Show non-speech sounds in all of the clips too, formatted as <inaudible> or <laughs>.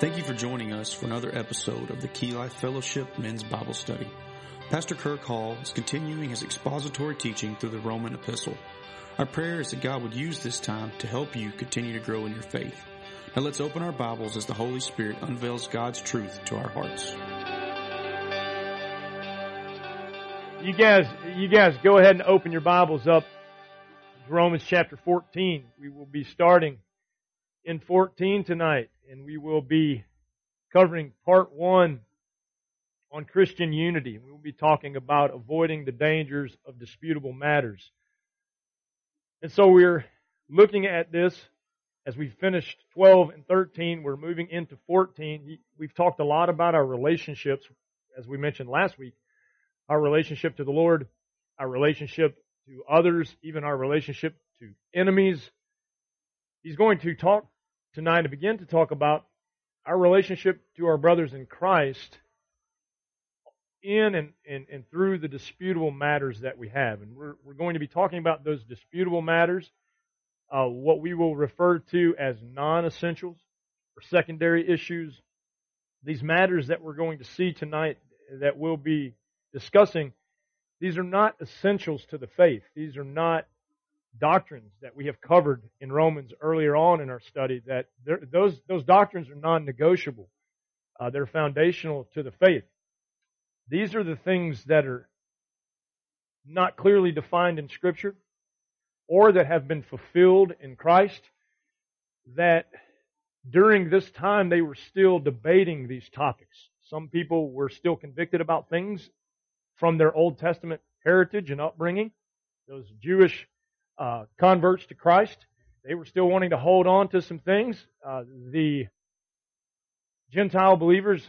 Thank you for joining us for another episode of the Key Life Fellowship Men's Bible Study. Pastor Kirk Hall is continuing his expository teaching through the Roman epistle. Our prayer is that God would use this time to help you continue to grow in your faith. Now let's open our Bibles as the Holy Spirit unveils God's truth to our hearts. You guys, you guys go ahead and open your Bibles up. Romans chapter 14. We will be starting in 14 tonight and we will be covering part one on Christian unity. We will be talking about avoiding the dangers of disputable matters. And so we're looking at this as we finished 12 and 13. We're moving into 14. We've talked a lot about our relationships, as we mentioned last week, our relationship to the Lord, our relationship to others, even our relationship to enemies. He's going to talk tonight to begin to talk about our relationship to our brothers in Christ in and, and, and through the disputable matters that we have. And we're, we're going to be talking about those disputable matters, uh, what we will refer to as non essentials or secondary issues. These matters that we're going to see tonight that we'll be discussing, these are not essentials to the faith. These are not doctrines that we have covered in Romans earlier on in our study that those those doctrines are non-negotiable. Uh, they're foundational to the faith. These are the things that are not clearly defined in Scripture, or that have been fulfilled in Christ. That during this time they were still debating these topics. Some people were still convicted about things from their Old Testament heritage and upbringing. Those Jewish uh, converts to Christ. They were still wanting to hold on to some things. Uh, the Gentile believers,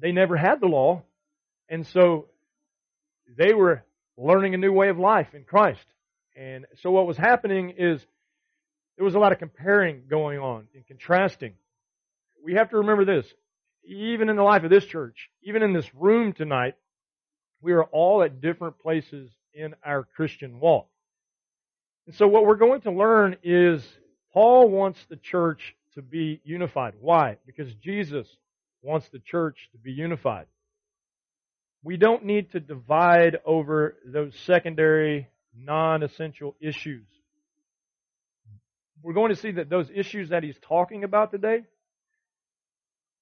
they never had the law, and so they were learning a new way of life in Christ. And so what was happening is there was a lot of comparing going on and contrasting. We have to remember this. Even in the life of this church, even in this room tonight, we are all at different places in our Christian walk. And so what we're going to learn is Paul wants the church to be unified. Why? Because Jesus wants the church to be unified. We don't need to divide over those secondary, non-essential issues. We're going to see that those issues that he's talking about today,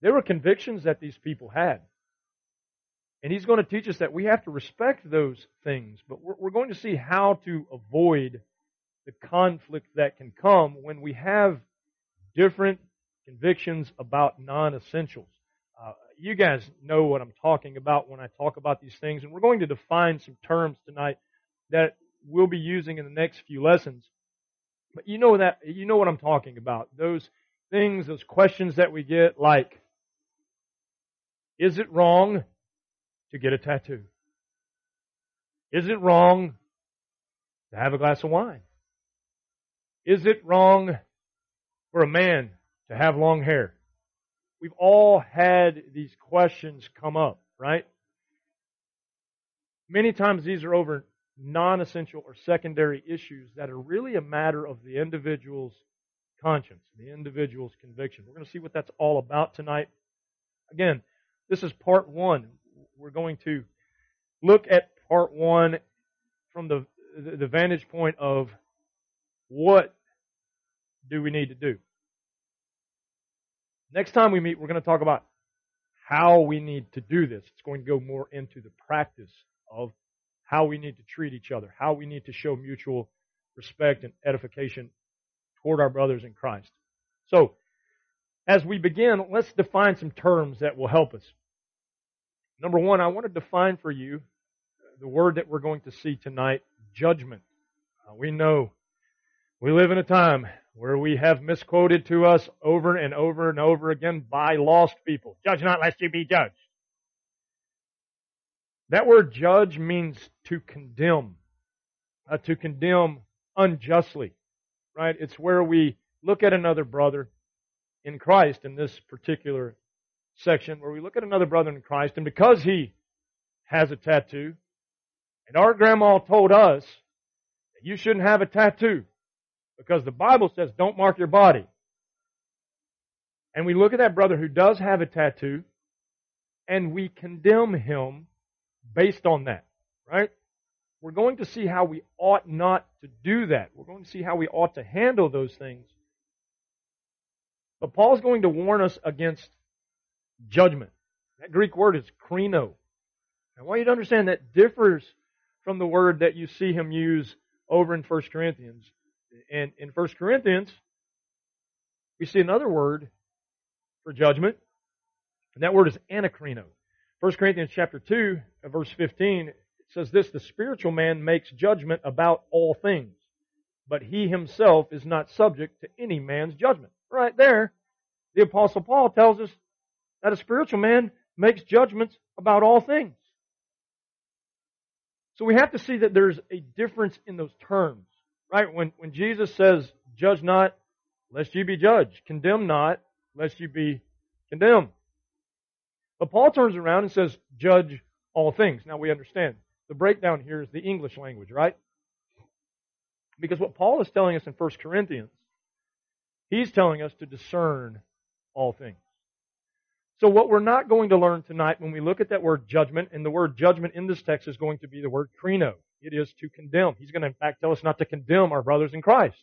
there were convictions that these people had. And he's going to teach us that we have to respect those things, but we're going to see how to avoid the conflict that can come when we have different convictions about non-essentials. Uh, you guys know what I'm talking about when I talk about these things, and we're going to define some terms tonight that we'll be using in the next few lessons. But you know that you know what I'm talking about. Those things, those questions that we get, like, is it wrong to get a tattoo? Is it wrong to have a glass of wine? Is it wrong for a man to have long hair? We've all had these questions come up, right? Many times these are over non-essential or secondary issues that are really a matter of the individual's conscience, the individual's conviction. We're going to see what that's all about tonight. Again, this is part one. We're going to look at part one from the, the vantage point of what do we need to do? Next time we meet, we're going to talk about how we need to do this. It's going to go more into the practice of how we need to treat each other, how we need to show mutual respect and edification toward our brothers in Christ. So, as we begin, let's define some terms that will help us. Number one, I want to define for you the word that we're going to see tonight, judgment. Uh, we know we live in a time where we have misquoted to us over and over and over again by lost people. Judge not lest you be judged. That word judge means to condemn, uh, to condemn unjustly, right? It's where we look at another brother in Christ in this particular section, where we look at another brother in Christ, and because he has a tattoo, and our grandma told us that you shouldn't have a tattoo, because the Bible says don't mark your body. and we look at that brother who does have a tattoo, and we condemn him based on that, right? We're going to see how we ought not to do that. We're going to see how we ought to handle those things. But Paul's going to warn us against judgment. That Greek word is krino. I want you to understand that differs from the word that you see him use over in 1 Corinthians. And in 1 Corinthians, we see another word for judgment, and that word is anakrino. 1 Corinthians chapter 2, uh, verse 15, it says this, the spiritual man makes judgment about all things, but he himself is not subject to any man's judgment. Right there, the apostle Paul tells us that a spiritual man makes judgments about all things. So we have to see that there's a difference in those terms, right? When, when Jesus says, judge not, lest you be judged, condemn not, lest you be condemned. But Paul turns around and says, judge all things. Now we understand. The breakdown here is the English language, right? Because what Paul is telling us in 1 Corinthians, he's telling us to discern all things. So what we're not going to learn tonight when we look at that word judgment, and the word judgment in this text is going to be the word krino. It is to condemn. He's going to in fact tell us not to condemn our brothers in Christ.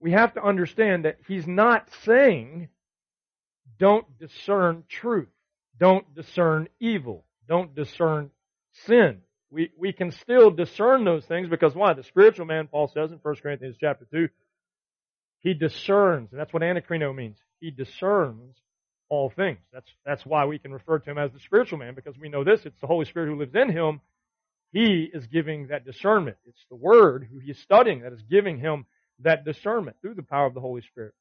We have to understand that he's not saying don't discern truth. Don't discern evil. Don't discern sin. We, we can still discern those things because why? The spiritual man, Paul says in 1 Corinthians chapter 2, he discerns, and that's what anakrino means. He discerns all things. That's, that's why we can refer to him as the spiritual man, because we know this, it's the Holy Spirit who lives in him. He is giving that discernment. It's the Word who he's studying that is giving him that discernment through the power of the Holy Spirit.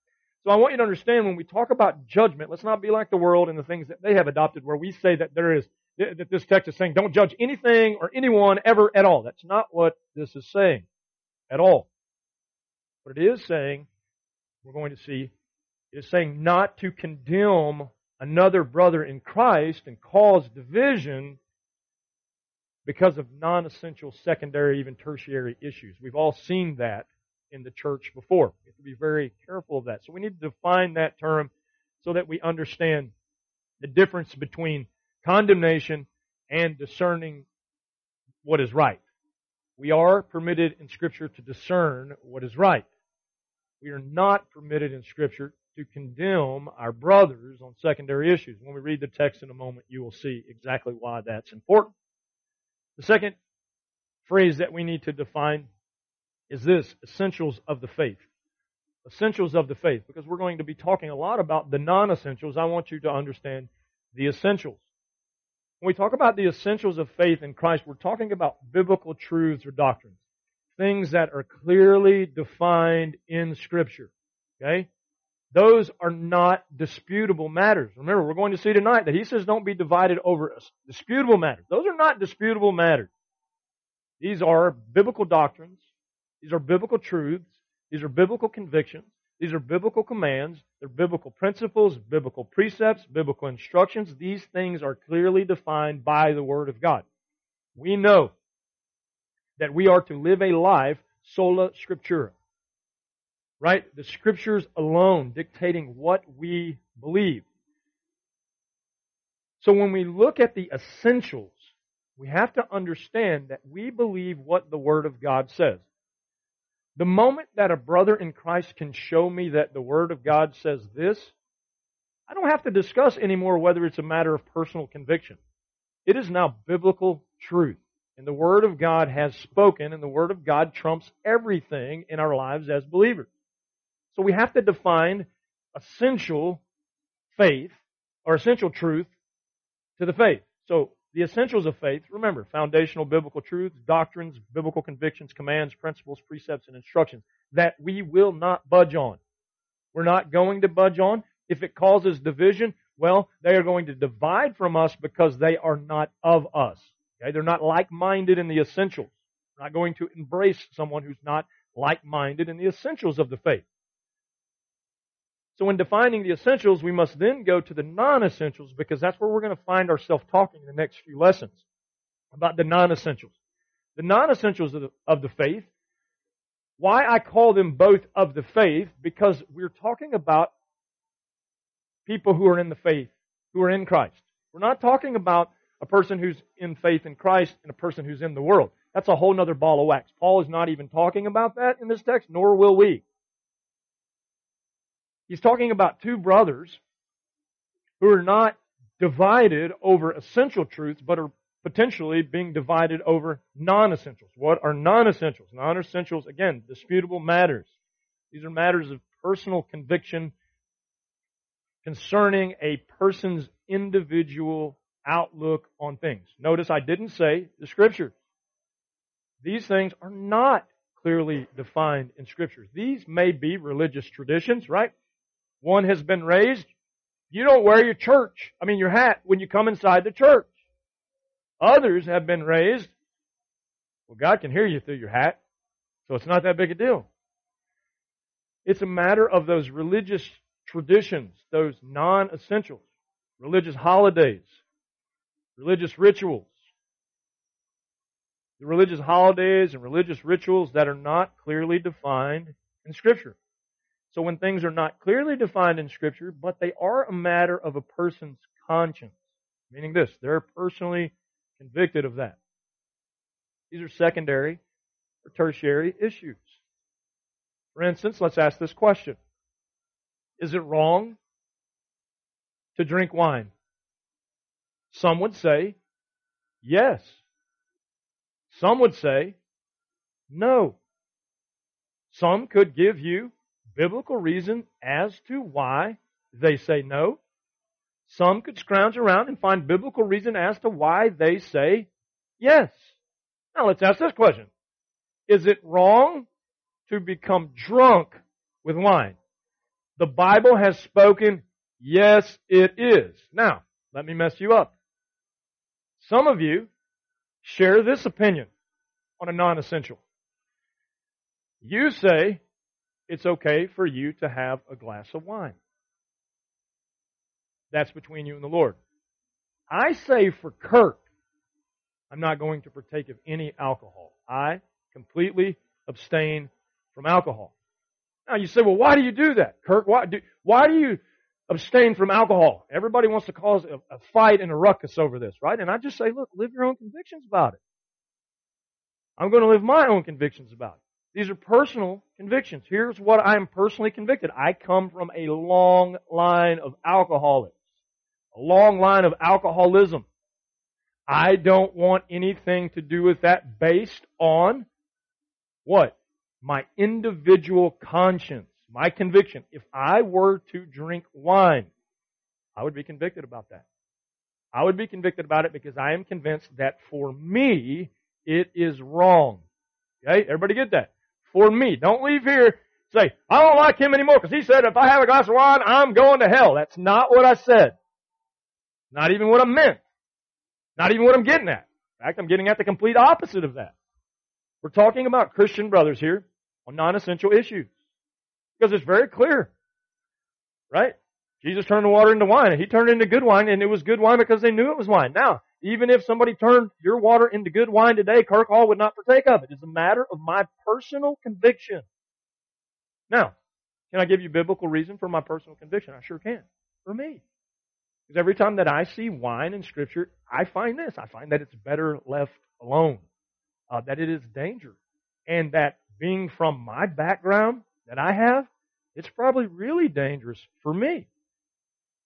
So I want you to understand when we talk about judgment, let's not be like the world and the things that they have adopted where we say that there is, that this text is saying don't judge anything or anyone ever at all. That's not what this is saying at all. What it is saying, we're going to see, it is saying not to condemn another brother in Christ and cause division because of non-essential secondary, even tertiary issues. We've all seen that in the church before. We have to be very careful of that. So we need to define that term so that we understand the difference between condemnation and discerning what is right. We are permitted in Scripture to discern what is right. We are not permitted in Scripture to condemn our brothers on secondary issues. When we read the text in a moment, you will see exactly why that's important. The second phrase that we need to define is this essentials of the faith. Essentials of the faith. Because we're going to be talking a lot about the non essentials. I want you to understand the essentials. When we talk about the essentials of faith in Christ, we're talking about biblical truths or doctrines. Things that are clearly defined in Scripture. Okay? Those are not disputable matters. Remember, we're going to see tonight that he says don't be divided over us. Disputable matters. Those are not disputable matters. These are biblical doctrines these are biblical truths. These are biblical convictions. These are biblical commands. They're biblical principles, biblical precepts, biblical instructions. These things are clearly defined by the Word of God. We know that we are to live a life sola scriptura. Right? The scriptures alone dictating what we believe. So when we look at the essentials, we have to understand that we believe what the Word of God says. The moment that a brother in Christ can show me that the Word of God says this, I don't have to discuss anymore whether it's a matter of personal conviction. It is now biblical truth. And the Word of God has spoken, and the Word of God trumps everything in our lives as believers. So we have to define essential faith, or essential truth to the faith. So the essentials of faith, remember, foundational biblical truths, doctrines, biblical convictions, commands, principles, precepts, and instructions that we will not budge on. We're not going to budge on. If it causes division, well, they are going to divide from us because they are not of us. Okay? They're not like-minded in the essentials. We're not going to embrace someone who's not like-minded in the essentials of the faith. So in defining the essentials, we must then go to the non-essentials because that's where we're going to find ourselves talking in the next few lessons about the non-essentials. The non-essentials of the, of the faith Why I call them both of the faith? Because we're talking about people who are in the faith, who are in Christ. We're not talking about a person who's in faith in Christ and a person who's in the world. That's a whole other ball of wax. Paul is not even talking about that in this text, nor will we. He's talking about two brothers who are not divided over essential truths, but are potentially being divided over non-essentials. What are non-essentials? Non-essentials, again, disputable matters. These are matters of personal conviction concerning a person's individual outlook on things. Notice I didn't say the scriptures. These things are not clearly defined in scriptures. These may be religious traditions, right? One has been raised. You don't wear your church, I mean your hat when you come inside the church. Others have been raised. Well, God can hear you through your hat, so it's not that big a deal. It's a matter of those religious traditions, those non-essentials, religious holidays, religious rituals, the religious holidays and religious rituals that are not clearly defined in Scripture. So when things are not clearly defined in Scripture, but they are a matter of a person's conscience, meaning this, they're personally convicted of that. These are secondary or tertiary issues. For instance, let's ask this question. Is it wrong to drink wine? Some would say yes. Some would say no. Some could give you biblical reason as to why they say no. Some could scrounge around and find biblical reason as to why they say yes. Now let's ask this question. Is it wrong to become drunk with wine? The Bible has spoken, yes it is. Now, let me mess you up. Some of you share this opinion on a non-essential. You say it's okay for you to have a glass of wine. That's between you and the Lord. I say for Kirk, I'm not going to partake of any alcohol. I completely abstain from alcohol. Now you say, well, why do you do that? Kirk, why do, why do you abstain from alcohol? Everybody wants to cause a, a fight and a ruckus over this, right? And I just say, look, live your own convictions about it. I'm going to live my own convictions about it. These are personal convictions. Here's what I'm personally convicted. I come from a long line of alcoholics. A long line of alcoholism. I don't want anything to do with that based on what? My individual conscience, my conviction. If I were to drink wine, I would be convicted about that. I would be convicted about it because I am convinced that for me, it is wrong. Okay? Everybody get that? For me. Don't leave here say, I don't like him anymore because he said if I have a glass of wine, I'm going to hell. That's not what I said. Not even what I meant. Not even what I'm getting at. In fact, I'm getting at the complete opposite of that. We're talking about Christian brothers here on non-essential issues. Because it's very clear. Right? Jesus turned the water into wine and he turned it into good wine and it was good wine because they knew it was wine. Now, even if somebody turned your water into good wine today, Kirk Hall would not partake of it. It's a matter of my personal conviction. Now, can I give you biblical reason for my personal conviction? I sure can. For me. Because every time that I see wine in Scripture, I find this. I find that it's better left alone. Uh, that it is dangerous. And that being from my background that I have, it's probably really dangerous for me.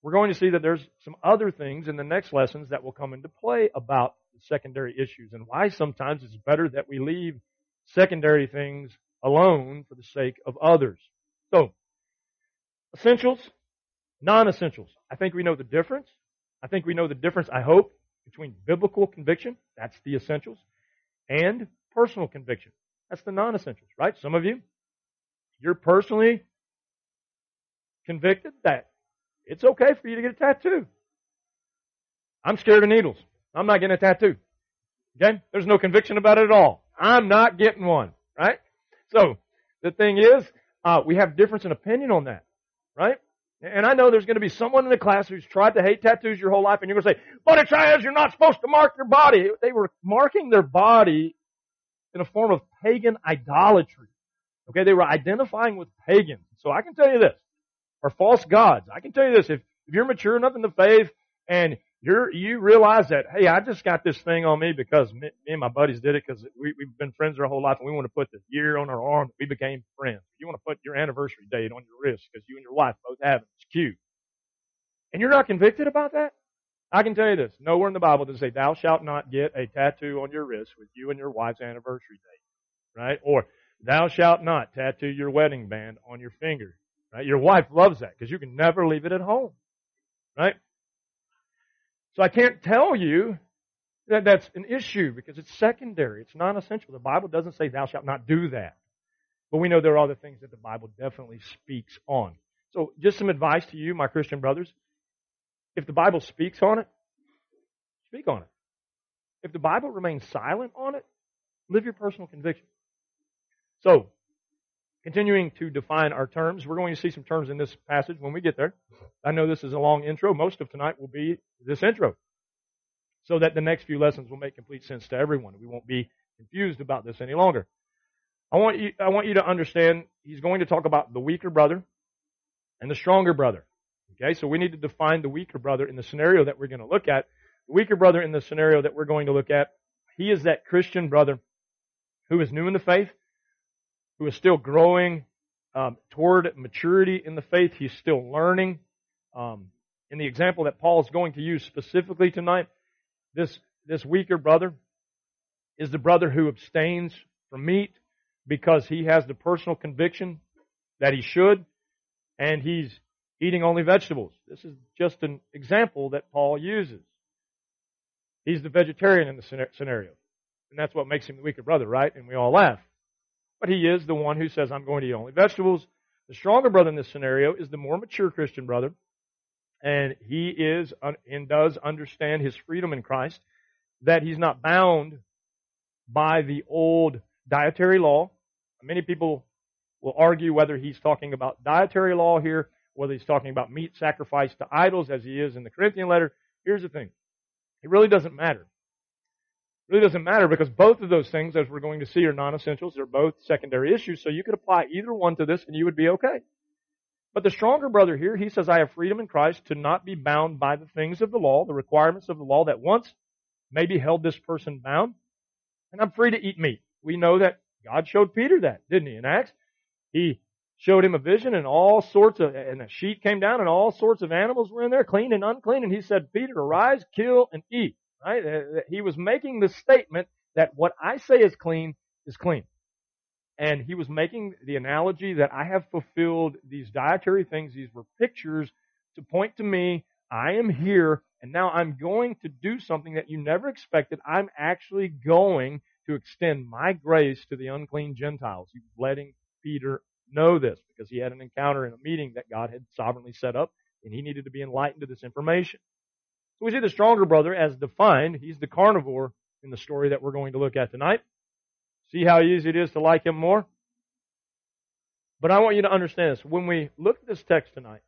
We're going to see that there's some other things in the next lessons that will come into play about the secondary issues and why sometimes it's better that we leave secondary things alone for the sake of others. So, essentials, non-essentials. I think we know the difference. I think we know the difference, I hope, between biblical conviction, that's the essentials, and personal conviction. That's the non-essentials, right? Some of you, you're personally convicted that it's okay for you to get a tattoo. I'm scared of needles. I'm not getting a tattoo. Okay? There's no conviction about it at all. I'm not getting one. Right? So, the thing is, uh, we have difference in opinion on that. Right? And I know there's going to be someone in the class who's tried to hate tattoos your whole life, and you're going to say, but it says you're not supposed to mark your body. They were marking their body in a form of pagan idolatry. Okay, they were identifying with pagans. So I can tell you this, or false gods. I can tell you this, if, if you're mature enough in the faith and you're, you realize that, hey, I just got this thing on me because me, me and my buddies did it because we, we've been friends our whole life and we want to put the year on our arm that we became friends. You want to put your anniversary date on your wrist because you and your wife both have it. It's cute. And you're not convicted about that? I can tell you this. Nowhere in the Bible does it say, thou shalt not get a tattoo on your wrist with you and your wife's anniversary date. Right? Or, thou shalt not tattoo your wedding band on your finger. Right? Your wife loves that because you can never leave it at home. Right? So I can't tell you that that's an issue because it's secondary. It's non-essential. The Bible doesn't say thou shalt not do that. But we know there are other things that the Bible definitely speaks on. So just some advice to you, my Christian brothers. If the Bible speaks on it, speak on it. If the Bible remains silent on it, live your personal conviction. So, continuing to define our terms, we're going to see some terms in this passage when we get there. I know this is a long intro. Most of tonight will be this intro. So that the next few lessons will make complete sense to everyone. We won't be confused about this any longer. I want you, I want you to understand he's going to talk about the weaker brother and the stronger brother. Okay, so we need to define the weaker brother in the scenario that we're going to look at. The weaker brother in the scenario that we're going to look at, he is that Christian brother who is new in the faith, who is still growing um, toward maturity in the faith. He's still learning. Um, in the example that Paul is going to use specifically tonight, this this weaker brother is the brother who abstains from meat because he has the personal conviction that he should, and he's eating only vegetables. This is just an example that Paul uses. He's the vegetarian in the scenario. And that's what makes him the weaker brother, right? And we all laugh. But he is the one who says, I'm going to eat only vegetables. The stronger brother in this scenario is the more mature Christian brother. And he is and does understand his freedom in Christ, that he's not bound by the old dietary law. Many people will argue whether he's talking about dietary law here whether he's talking about meat sacrificed to idols as he is in the Corinthian letter. Here's the thing. It really doesn't matter. It really doesn't matter because both of those things, as we're going to see, are non-essentials. They're both secondary issues, so you could apply either one to this and you would be okay. But the stronger brother here, he says, I have freedom in Christ to not be bound by the things of the law, the requirements of the law that once maybe held this person bound. And I'm free to eat meat. We know that God showed Peter that, didn't he, in Acts? He showed him a vision and all sorts of, and a sheet came down and all sorts of animals were in there, clean and unclean. And he said, Peter, arise, kill, and eat. Right? He was making the statement that what I say is clean is clean. And he was making the analogy that I have fulfilled these dietary things. These were pictures to point to me. I am here and now I'm going to do something that you never expected. I'm actually going to extend my grace to the unclean Gentiles. He was letting Peter know this because he had an encounter in a meeting that God had sovereignly set up and he needed to be enlightened to this information. So we see the stronger brother as defined. He's the carnivore in the story that we're going to look at tonight. See how easy it is to like him more? But I want you to understand this. When we look at this text tonight,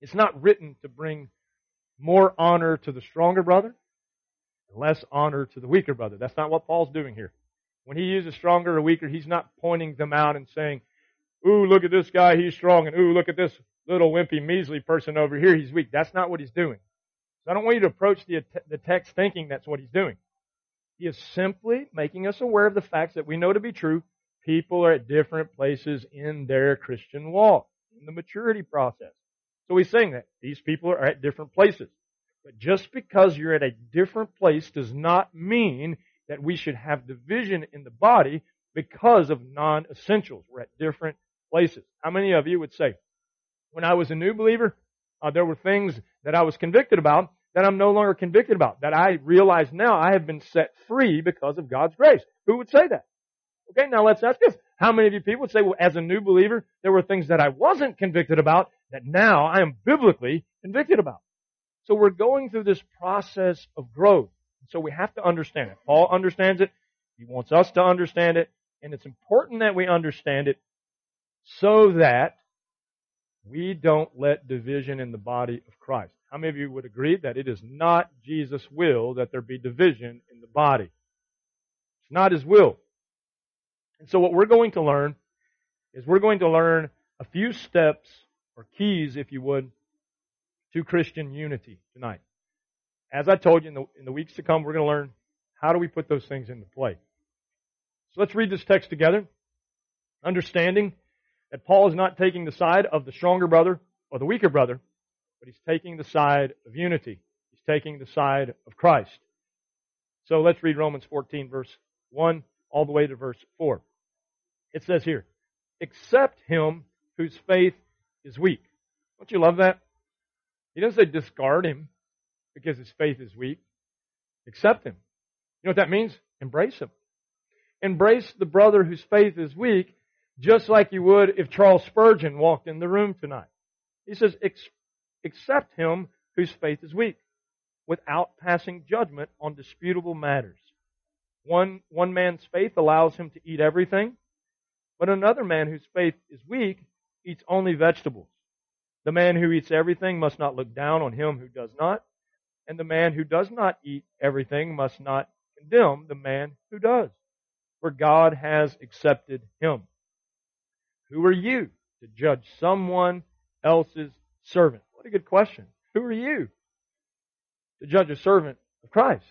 it's not written to bring more honor to the stronger brother and less honor to the weaker brother. That's not what Paul's doing here. When he uses stronger or weaker, he's not pointing them out and saying, ooh, look at this guy, he's strong, and ooh, look at this little wimpy, measly person over here, he's weak. That's not what he's doing. So I don't want you to approach the, the text thinking that's what he's doing. He is simply making us aware of the facts that we know to be true. People are at different places in their Christian walk, in the maturity process. So he's saying that these people are at different places. But just because you're at a different place does not mean that we should have division in the body because of non-essentials. We're at different places. How many of you would say, when I was a new believer, uh, there were things that I was convicted about that I'm no longer convicted about, that I realize now I have been set free because of God's grace. Who would say that? Okay, now let's ask this. How many of you people would say, well, as a new believer, there were things that I wasn't convicted about that now I am biblically convicted about? So we're going through this process of growth. So we have to understand it. Paul understands it. He wants us to understand it. And it's important that we understand it so that we don't let division in the body of Christ. How many of you would agree that it is not Jesus' will that there be division in the body? It's not His will. And so what we're going to learn is we're going to learn a few steps or keys, if you would, to Christian unity tonight. As I told you in the, in the weeks to come, we're going to learn how do we put those things into play. So let's read this text together, understanding that Paul is not taking the side of the stronger brother or the weaker brother, but he's taking the side of unity. He's taking the side of Christ. So let's read Romans 14 verse 1 all the way to verse 4. It says here, accept him whose faith is weak. Don't you love that? He doesn't say discard him because his faith is weak. Accept him. You know what that means? Embrace him. Embrace the brother whose faith is weak, just like you would if Charles Spurgeon walked in the room tonight. He says, accept him whose faith is weak without passing judgment on disputable matters. One, one man's faith allows him to eat everything, but another man whose faith is weak eats only vegetables. The man who eats everything must not look down on him who does not, and the man who does not eat everything must not condemn the man who does, for God has accepted him. Who are you to judge someone else's servant? A good question. Who are you to judge a servant of Christ?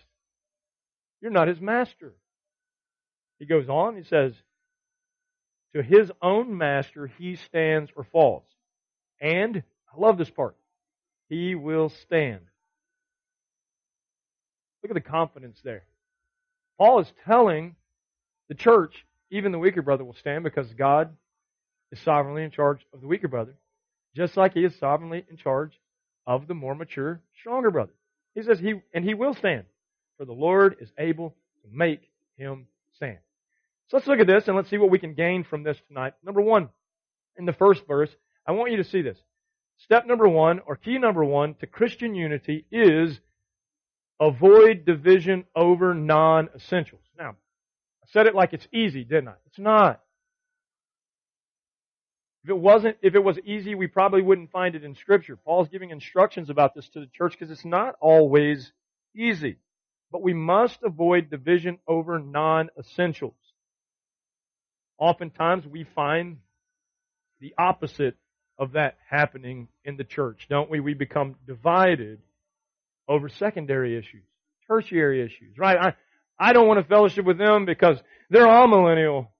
You're not his master. He goes on, he says, To his own master he stands or falls. And, I love this part, he will stand. Look at the confidence there. Paul is telling the church, even the weaker brother will stand because God is sovereignly in charge of the weaker brother, just like he is sovereignly in charge of the more mature, stronger brother. He says he, and he will stand, for the Lord is able to make him stand. So let's look at this and let's see what we can gain from this tonight. Number one, in the first verse, I want you to see this. Step number one, or key number one to Christian unity is avoid division over non-essentials. Now, I said it like it's easy, didn't I? It's not. If it wasn't, if it was easy, we probably wouldn't find it in scripture. Paul's giving instructions about this to the church because it's not always easy. But we must avoid division over non-essentials. Oftentimes we find the opposite of that happening in the church, don't we? We become divided over secondary issues, tertiary issues, right? I, I don't want to fellowship with them because they're amillennial.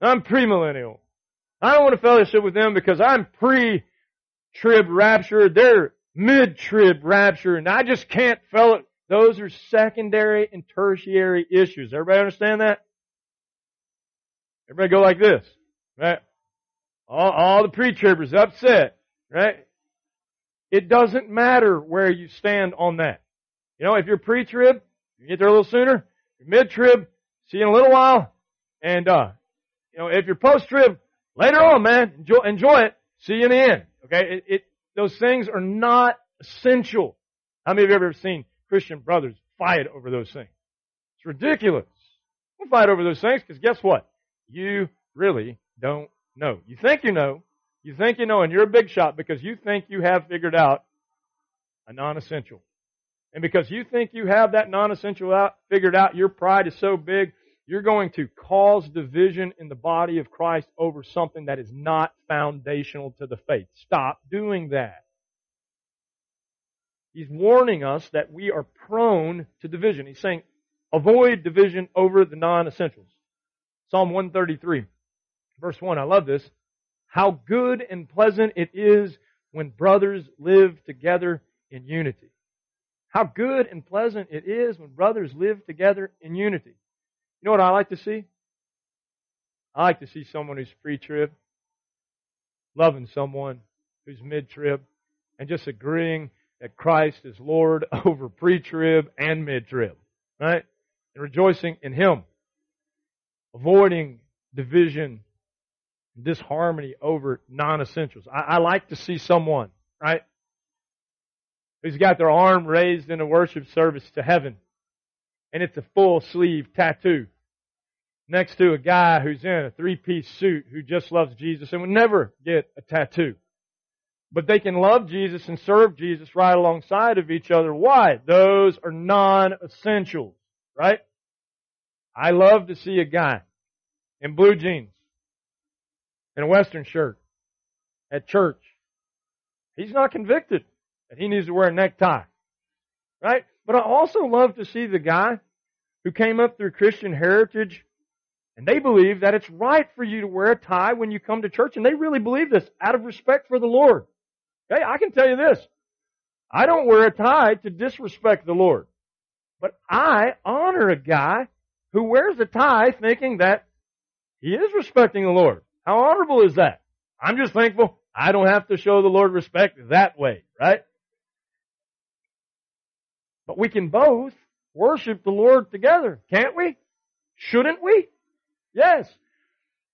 I'm premillennial. I don't want to fellowship with them because I'm pre-trib rapture. They're mid-trib rapture and I just can't fellowship. Those are secondary and tertiary issues. Everybody understand that? Everybody go like this, right? All, all the pre-tribbers upset, right? It doesn't matter where you stand on that. You know, if you're pre-trib, you get there a little sooner. You're mid-trib, see you in a little while. And, uh, you know, if you're post-trib, Later on, man, enjoy, enjoy it. See you in the end. Okay? It, it, those things are not essential. How many of you have ever seen Christian brothers fight over those things? It's ridiculous. Don't fight over those things because guess what? You really don't know. You think you know. You think you know and you're a big shot because you think you have figured out a non-essential. And because you think you have that non-essential out, figured out, your pride is so big, you're going to cause division in the body of Christ over something that is not foundational to the faith. Stop doing that. He's warning us that we are prone to division. He's saying, avoid division over the non-essentials. Psalm 133, verse 1. I love this. How good and pleasant it is when brothers live together in unity. How good and pleasant it is when brothers live together in unity. You know what I like to see? I like to see someone who's pre-trib, loving someone who's mid-trib, and just agreeing that Christ is Lord <laughs> over pre-trib and mid-trib, right? And rejoicing in Him. Avoiding division, disharmony over non-essentials. I, I like to see someone, right, who's got their arm raised in a worship service to heaven and it's a full sleeve tattoo next to a guy who's in a three piece suit who just loves Jesus and would never get a tattoo. But they can love Jesus and serve Jesus right alongside of each other. Why? Those are non-essentials, right? I love to see a guy in blue jeans, in a western shirt, at church, he's not convicted that he needs to wear a necktie. Right? But I also love to see the guy who came up through Christian heritage and they believe that it's right for you to wear a tie when you come to church and they really believe this out of respect for the Lord. Okay, I can tell you this. I don't wear a tie to disrespect the Lord. But I honor a guy who wears a tie thinking that he is respecting the Lord. How honorable is that? I'm just thankful I don't have to show the Lord respect that way, right? But we can both worship the Lord together, can't we? Shouldn't we? Yes.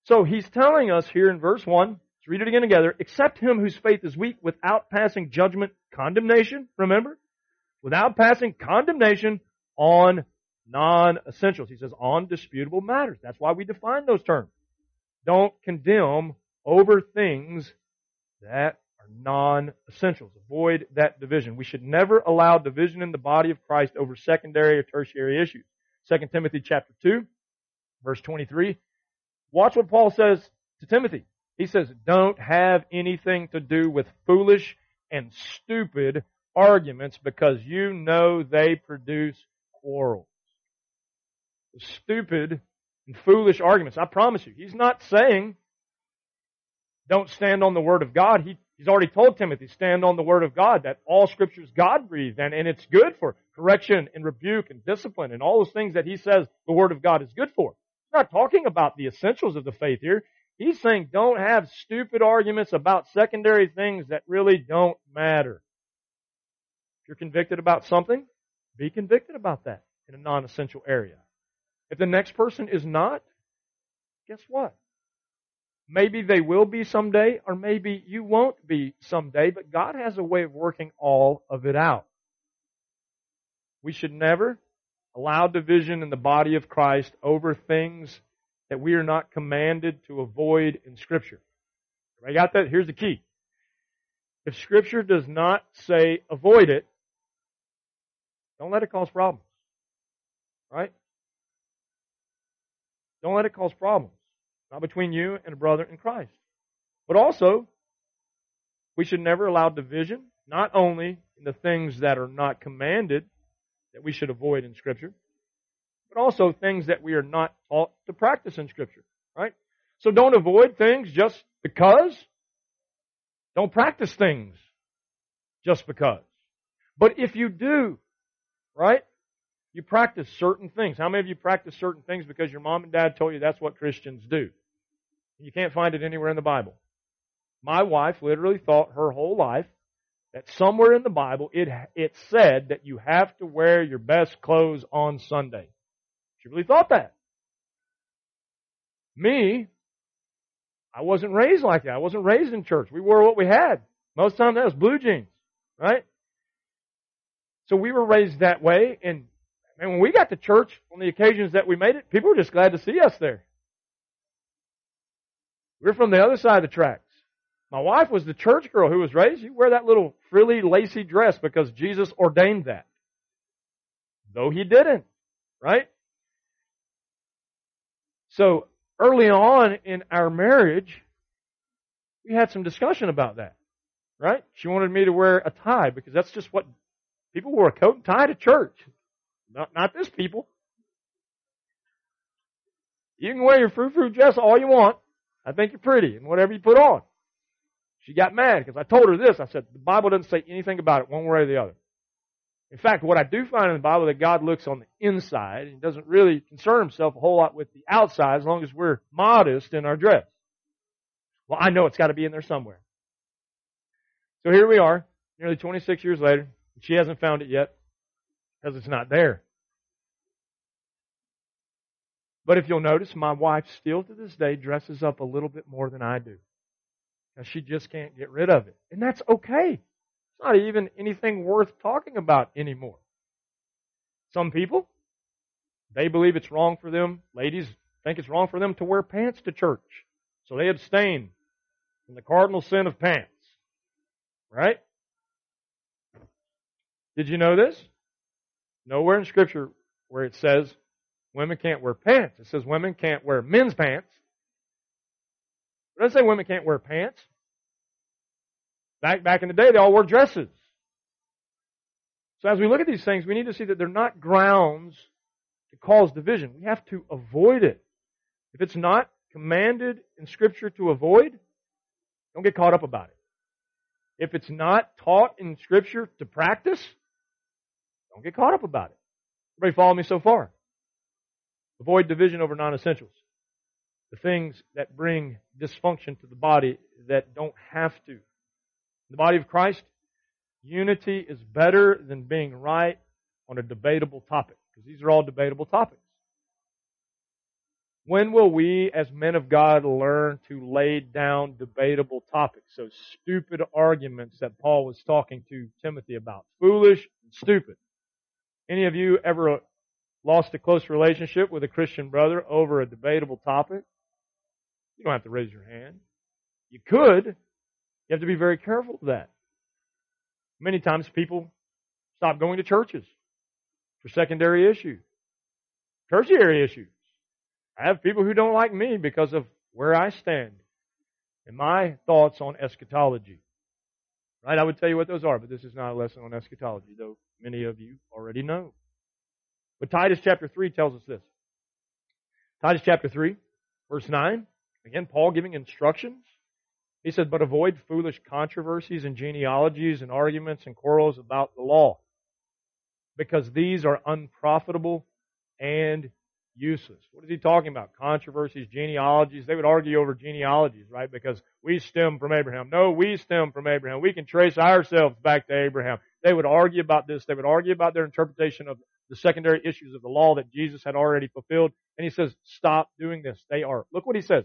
So he's telling us here in verse 1, let's read it again together, except him whose faith is weak without passing judgment, condemnation, remember? Without passing condemnation on non-essentials. He says on disputable matters. That's why we define those terms. Don't condemn over things that are non-essentials. Avoid that division. We should never allow division in the body of Christ over secondary or tertiary issues. 2 Timothy chapter 2, verse 23. Watch what Paul says to Timothy. He says, don't have anything to do with foolish and stupid arguments because you know they produce quarrels. Stupid and foolish arguments. I promise you, he's not saying don't stand on the Word of God. He, he's already told Timothy, stand on the Word of God, that all Scripture is God breathed and, and it's good for correction and rebuke and discipline and all those things that he says the Word of God is good for. He's not talking about the essentials of the faith here. He's saying don't have stupid arguments about secondary things that really don't matter. If you're convicted about something, be convicted about that in a non-essential area. If the next person is not, guess what? Maybe they will be someday, or maybe you won't be someday, but God has a way of working all of it out. We should never allow division in the body of Christ over things that we are not commanded to avoid in Scripture. I got that? Here's the key. If Scripture does not say avoid it, don't let it cause problems. Right? Don't let it cause problems. Not between you and a brother in Christ. But also, we should never allow division, not only in the things that are not commanded, that we should avoid in Scripture, but also things that we are not taught to practice in Scripture. Right? So don't avoid things just because. Don't practice things just because. But if you do, right, you practice certain things. How many of you practice certain things because your mom and dad told you that's what Christians do? You can't find it anywhere in the Bible. My wife literally thought her whole life that somewhere in the Bible it, it said that you have to wear your best clothes on Sunday. She really thought that. Me, I wasn't raised like that. I wasn't raised in church. We wore what we had. Most of the time that was blue jeans, right? So we were raised that way, and man, when we got to church on the occasions that we made it, people were just glad to see us there. We're from the other side of the tracks. My wife was the church girl who was raised. You wear that little frilly, lacy dress because Jesus ordained that. Though he didn't, right? So early on in our marriage, we had some discussion about that, right? She wanted me to wear a tie because that's just what people wore a coat and tie to church. Not, not this people. You can wear your frou-frou dress all you want. I think you're pretty and whatever you put on. She got mad because I told her this. I said, the Bible doesn't say anything about it one way or the other. In fact, what I do find in the Bible that God looks on the inside and doesn't really concern himself a whole lot with the outside as long as we're modest in our dress. Well, I know it's got to be in there somewhere. So here we are, nearly 26 years later. And She hasn't found it yet because it's not there. But if you'll notice, my wife still to this day dresses up a little bit more than I do. Because she just can't get rid of it. And that's okay. It's not even anything worth talking about anymore. Some people, they believe it's wrong for them, ladies think it's wrong for them to wear pants to church. So they abstain from the cardinal sin of pants. Right? Did you know this? Nowhere in Scripture where it says women can't wear pants. It says women can't wear men's pants It doesn't say women can't wear pants. Back, back in the day, they all wore dresses. So as we look at these things, we need to see that they're not grounds to cause division. We have to avoid it. If it's not commanded in Scripture to avoid, don't get caught up about it. If it's not taught in Scripture to practice, don't get caught up about it. Everybody follow me so far? Avoid division over non-essentials. The things that bring dysfunction to the body that don't have to. In the body of Christ, unity is better than being right on a debatable topic. Because these are all debatable topics. When will we, as men of God, learn to lay down debatable topics? So stupid arguments that Paul was talking to Timothy about. Foolish and stupid. Any of you ever lost a close relationship with a Christian brother over a debatable topic? You don't have to raise your hand. You could. You have to be very careful of that. Many times people stop going to churches for secondary issues, tertiary issues. I have people who don't like me because of where I stand and my thoughts on eschatology. Right? I would tell you what those are, but this is not a lesson on eschatology, though many of you already know. But Titus chapter 3 tells us this. Titus chapter 3, verse 9. Again, Paul giving instructions. He said, But avoid foolish controversies and genealogies and arguments and quarrels about the law, because these are unprofitable and useless. What is he talking about? Controversies, genealogies. They would argue over genealogies, right? Because we stem from Abraham. No, we stem from Abraham. We can trace ourselves back to Abraham. They would argue about this. They would argue about their interpretation of the secondary issues of the law that Jesus had already fulfilled. And he says, stop doing this. They are, look what he says,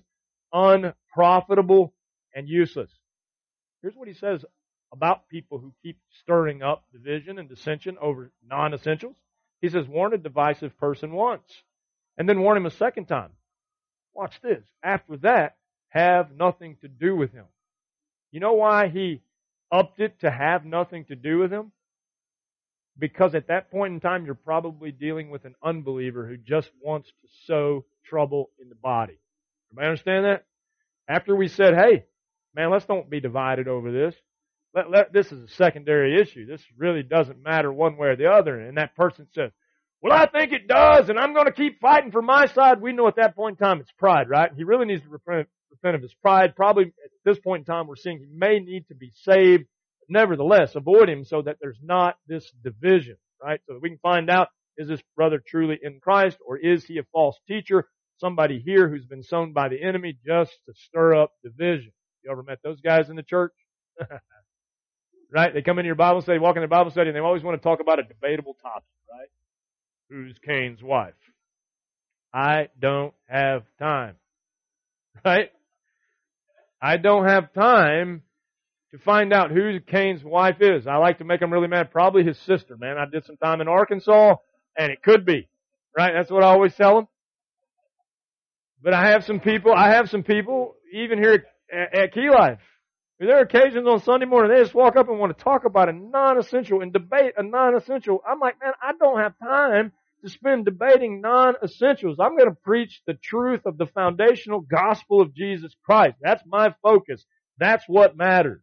unprofitable and useless. Here's what he says about people who keep stirring up division and dissension over non-essentials. He says, warn a divisive person once and then warn him a second time. Watch this. After that, have nothing to do with him. You know why he upped it to have nothing to do with him? Because at that point in time, you're probably dealing with an unbeliever who just wants to sow trouble in the body. Everybody understand that? After we said, hey, man, let's don't be divided over this. Let, let, this is a secondary issue. This really doesn't matter one way or the other. And that person says, well, I think it does, and I'm going to keep fighting for my side. We know at that point in time it's pride, right? He really needs to repent, repent of his pride. Probably at this point in time, we're seeing he may need to be saved. Nevertheless, avoid him so that there's not this division, right? So that we can find out, is this brother truly in Christ, or is he a false teacher? Somebody here who's been sown by the enemy just to stir up division. You ever met those guys in the church? <laughs> right? They come into your Bible study, walk in the Bible study, and they always want to talk about a debatable topic, right? who's Cain's wife. I don't have time. <laughs> Right? I don't have time to find out who Cain's wife is. I like to make him really mad. Probably his sister, man. I did some time in Arkansas, and it could be. Right? That's what I always tell them. But I have some people, I have some people, even here at, at Key Life, there are occasions on Sunday morning they just walk up and want to talk about a non-essential and debate a non-essential. I'm like, man, I don't have time to spend debating non-essentials. I'm going to preach the truth of the foundational gospel of Jesus Christ. That's my focus. That's what matters.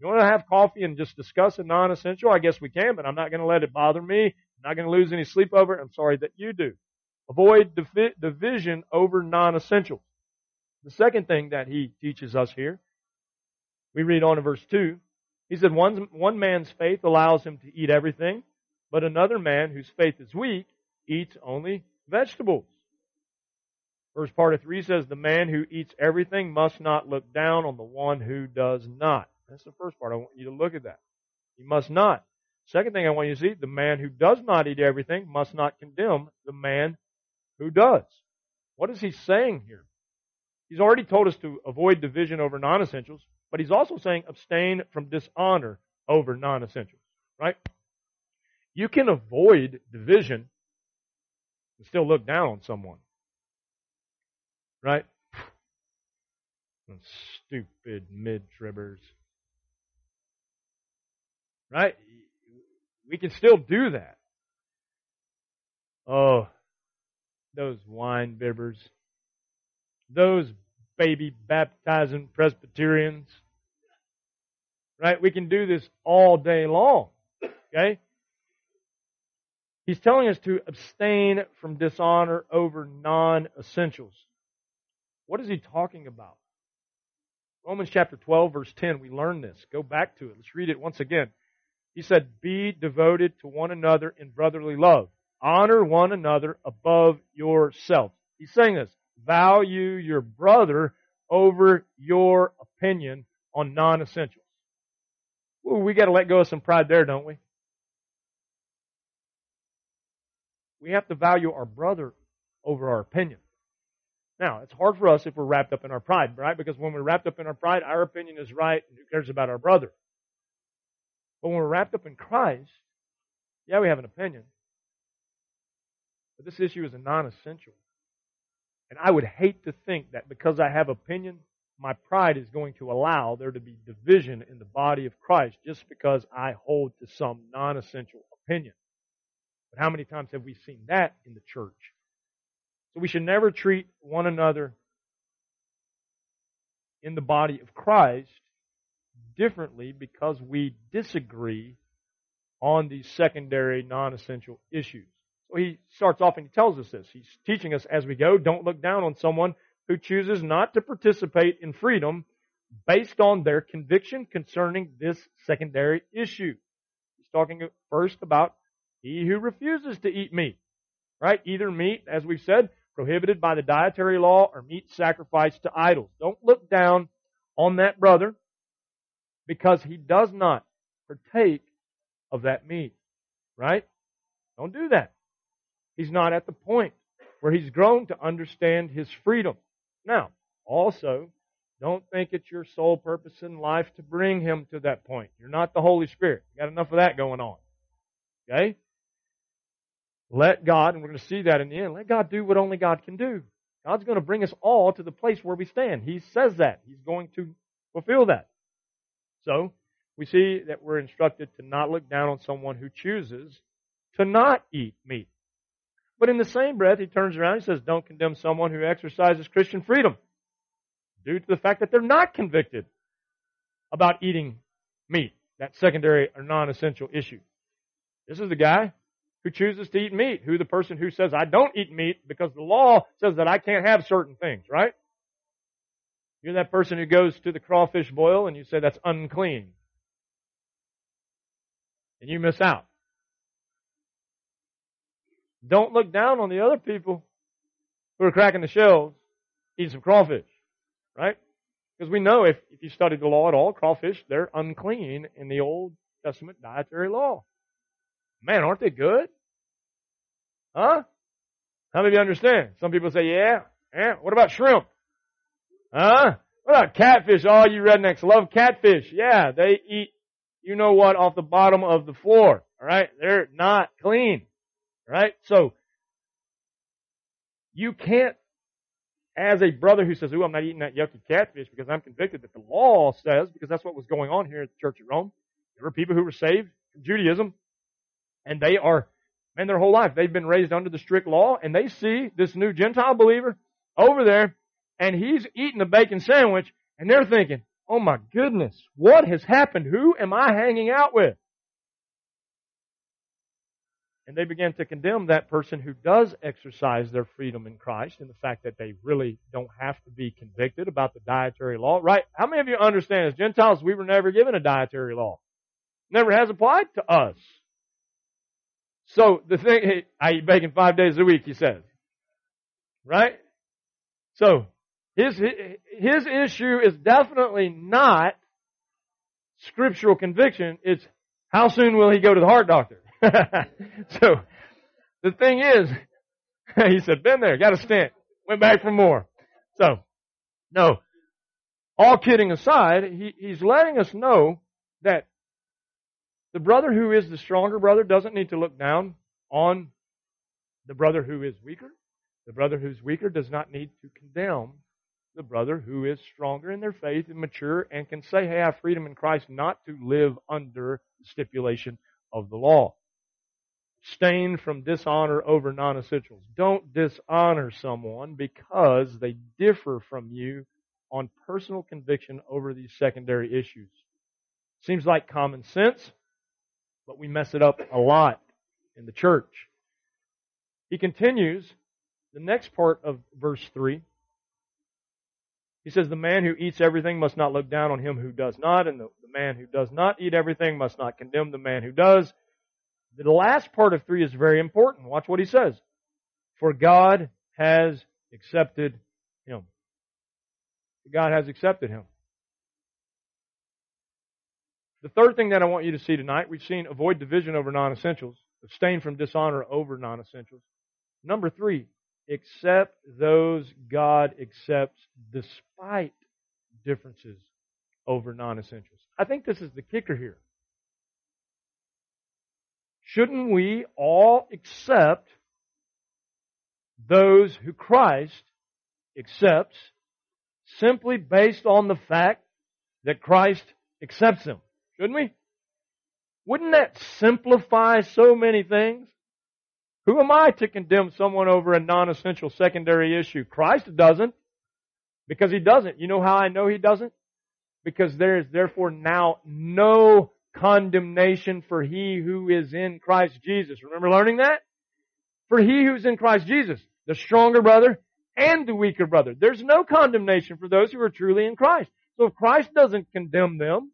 You want to have coffee and just discuss a non-essential? I guess we can, but I'm not going to let it bother me. I'm not going to lose any sleep over it. I'm sorry that you do. Avoid division over non-essentials. The second thing that he teaches us here, we read on in verse 2. He said, one, one man's faith allows him to eat everything, but another man whose faith is weak eats only vegetables. Verse part of 3 says, The man who eats everything must not look down on the one who does not. That's the first part. I want you to look at that. He must not. Second thing I want you to see, the man who does not eat everything must not condemn the man who does. What is he saying here? He's already told us to avoid division over non-essentials, but he's also saying abstain from dishonor over non-essentials, right? You can avoid division and still look down on someone. Right? Stupid mid-tribbers. Right? We can still do that. Oh, those wine bibbers. Those baby baptizing Presbyterians. Right? We can do this all day long. Okay? He's telling us to abstain from dishonor over non-essentials. What is he talking about? Romans chapter 12 verse 10, we learn this. Go back to it. Let's read it once again. He said, be devoted to one another in brotherly love. Honor one another above yourself. He's saying this. Value your brother over your opinion on non-essentials. Ooh, we gotta let go of some pride there, don't we? We have to value our brother over our opinion. Now, it's hard for us if we're wrapped up in our pride, right? Because when we're wrapped up in our pride, our opinion is right, and who cares about our brother? But when we're wrapped up in Christ, yeah, we have an opinion. But this issue is a non-essential. And I would hate to think that because I have opinion, my pride is going to allow there to be division in the body of Christ just because I hold to some non-essential opinion. But how many times have we seen that in the church? So we should never treat one another in the body of Christ differently because we disagree on these secondary non-essential issues. He starts off and he tells us this. He's teaching us as we go, don't look down on someone who chooses not to participate in freedom based on their conviction concerning this secondary issue. He's talking first about he who refuses to eat meat, right? Either meat, as we've said, prohibited by the dietary law or meat sacrificed to idols. Don't look down on that brother because he does not partake of that meat, right? Don't do that. He's not at the point where he's grown to understand his freedom. Now, also, don't think it's your sole purpose in life to bring him to that point. You're not the Holy Spirit. You got enough of that going on. Okay? Let God, and we're going to see that in the end, let God do what only God can do. God's going to bring us all to the place where we stand. He says that. He's going to fulfill that. So, we see that we're instructed to not look down on someone who chooses to not eat meat. But in the same breath, he turns around and says, don't condemn someone who exercises Christian freedom due to the fact that they're not convicted about eating meat, that secondary or non-essential issue. This is the guy who chooses to eat meat, who the person who says, I don't eat meat because the law says that I can't have certain things, right? You're that person who goes to the crawfish boil and you say that's unclean. And you miss out. Don't look down on the other people who are cracking the shells, eating some crawfish, right? Because we know if, if you study the law at all, crawfish, they're unclean in the Old Testament dietary law. Man, aren't they good? Huh? How many of you understand? Some people say, yeah, yeah. What about shrimp? Huh? What about catfish? All you rednecks love catfish. Yeah, they eat, you know what, off the bottom of the floor. Alright? They're not clean. Right? So, you can't, as a brother who says, ooh, I'm not eating that yucky catfish because I'm convicted that the law says, because that's what was going on here at the Church of Rome. There were people who were saved from Judaism and they are, man, their whole life, they've been raised under the strict law, and they see this new Gentile believer over there, and he's eating a bacon sandwich, and they're thinking, oh my goodness, what has happened? Who am I hanging out with? And they begin to condemn that person who does exercise their freedom in Christ and the fact that they really don't have to be convicted about the dietary law. Right? How many of you understand as Gentiles we were never given a dietary law? Never has applied to us. So the thing, <laughs> I eat bacon five days a week, he says. Right? So, his, his issue is definitely not scriptural conviction. It's how soon will he go to the heart doctor? <laughs> so, the thing is, <laughs> he said, been there, got a stent, went back for more. So, no. All kidding aside, he, he's letting us know that the brother who is the stronger brother doesn't need to look down on the brother who is weaker. The brother who's weaker does not need to condemn the brother who is stronger in their faith and mature and can say, hey, I have freedom in Christ not to live under the stipulation of the law. Abstain from dishonor over non-essentials. Don't dishonor someone because they differ from you on personal conviction over these secondary issues. Seems like common sense, but we mess it up a lot in the church. He continues the next part of verse 3. He says, The man who eats everything must not look down on him who does not, and the, the man who does not eat everything must not condemn the man who does. The last part of 3 is very important. Watch what he says. For God has accepted him. God has accepted him. The third thing that I want you to see tonight, we've seen avoid division over non-essentials, abstain from dishonor over non-essentials. Number three, accept those God accepts despite differences over non-essentials. I think this is the kicker here. Shouldn't we all accept those who Christ accepts simply based on the fact that Christ accepts them? Shouldn't we? Wouldn't that simplify so many things? Who am I to condemn someone over a non-essential secondary issue? Christ doesn't. Because he doesn't. You know how I know he doesn't? Because there is therefore now no condemnation for he who is in Christ Jesus. Remember learning that? For he who's in Christ Jesus, the stronger brother and the weaker brother. There's no condemnation for those who are truly in Christ. So if Christ doesn't condemn them,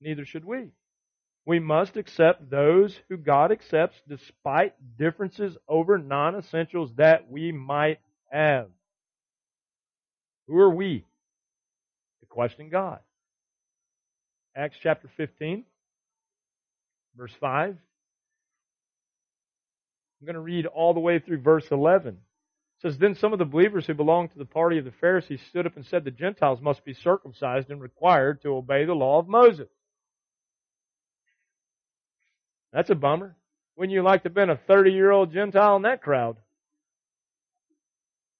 neither should we. We must accept those who God accepts despite differences over non-essentials that we might have. Who are we to question God? Acts chapter 15, verse 5. I'm going to read all the way through verse 11. It says, Then some of the believers who belonged to the party of the Pharisees stood up and said, The Gentiles must be circumcised and required to obey the law of Moses. That's a bummer. Wouldn't you like to have been a 30 year old Gentile in that crowd?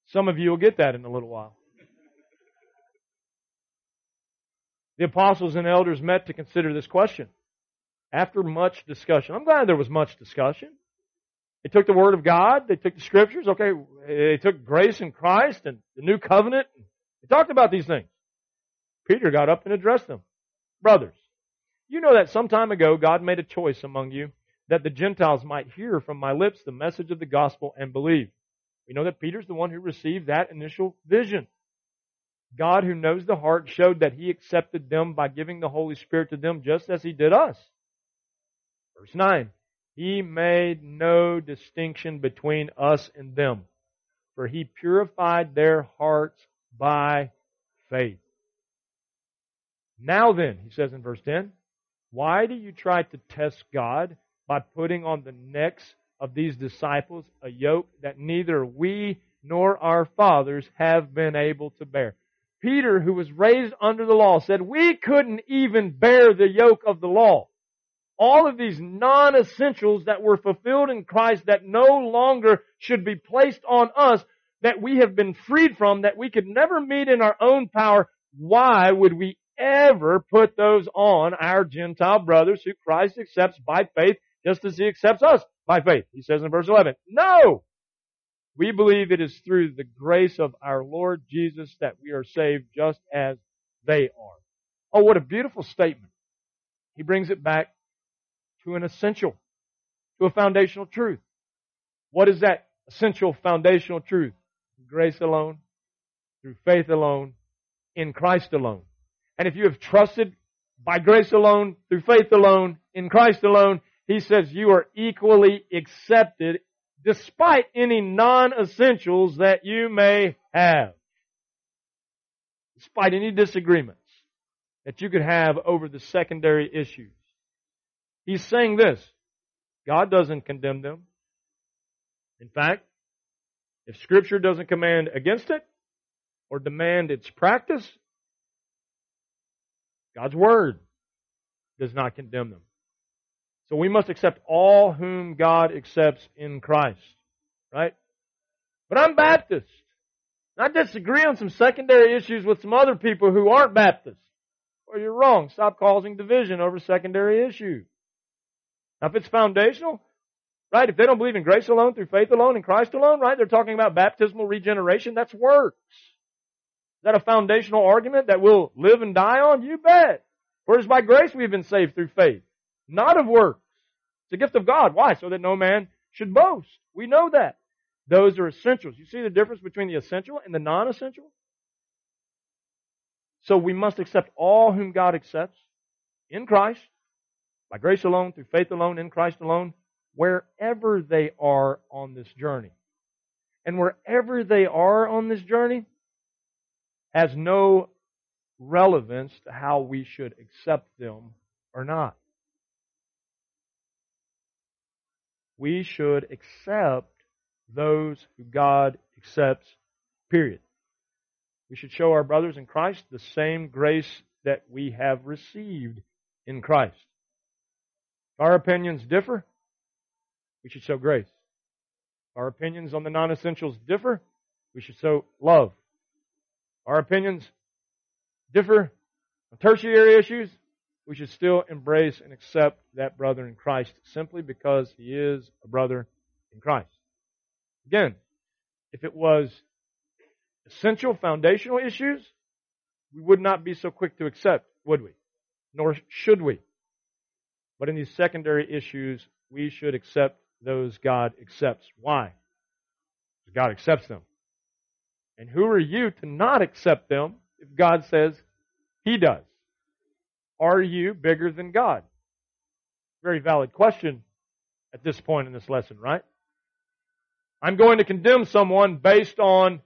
Some of you will get that in a little while. The apostles and elders met to consider this question. After much discussion, I'm glad there was much discussion. They took the Word of God, they took the Scriptures, okay, they took grace in Christ and the New Covenant. They talked about these things. Peter got up and addressed them. Brothers, you know that some time ago God made a choice among you that the Gentiles might hear from my lips the message of the gospel and believe. We know that Peter's the one who received that initial vision. God, who knows the heart, showed that he accepted them by giving the Holy Spirit to them just as he did us. Verse 9. He made no distinction between us and them, for he purified their hearts by faith. Now then, he says in verse 10, why do you try to test God by putting on the necks of these disciples a yoke that neither we nor our fathers have been able to bear? Peter, who was raised under the law, said we couldn't even bear the yoke of the law. All of these non-essentials that were fulfilled in Christ that no longer should be placed on us, that we have been freed from, that we could never meet in our own power, why would we ever put those on our Gentile brothers who Christ accepts by faith just as he accepts us by faith. He says in verse 11, no! We believe it is through the grace of our Lord Jesus that we are saved just as they are. Oh, what a beautiful statement. He brings it back to an essential, to a foundational truth. What is that essential foundational truth? Grace alone, through faith alone, in Christ alone. And if you have trusted by grace alone, through faith alone, in Christ alone, he says you are equally accepted despite any non-essentials that you may have. Despite any disagreements that you could have over the secondary issues. He's saying this. God doesn't condemn them. In fact, if scripture doesn't command against it or demand its practice, God's Word does not condemn them. So we must accept all whom God accepts in Christ. Right? But I'm Baptist. I disagree on some secondary issues with some other people who aren't Baptists. Well, you're wrong. Stop causing division over secondary issues. Now, if it's foundational, right, if they don't believe in grace alone, through faith alone, in Christ alone, right, they're talking about baptismal regeneration, that's works. Is that a foundational argument that we'll live and die on? You bet. For it is by grace we've been saved through faith, not of works. It's a gift of God. Why? So that no man should boast. We know that. Those are essentials. You see the difference between the essential and the non-essential? So we must accept all whom God accepts in Christ, by grace alone, through faith alone, in Christ alone, wherever they are on this journey. And wherever they are on this journey has no relevance to how we should accept them or not. We should accept those who God accepts, period. We should show our brothers in Christ the same grace that we have received in Christ. If our opinions differ, we should show grace. If our opinions on the non essentials differ, we should show love. Our opinions differ on tertiary issues, we should still embrace and accept that brother in Christ simply because he is a brother in Christ. Again, if it was essential foundational issues, we would not be so quick to accept, would we? Nor should we. But in these secondary issues, we should accept those God accepts. Why? Because God accepts them. And who are you to not accept them if God says He does? Are you bigger than God? Very valid question at this point in this lesson, right? I'm going to condemn someone based on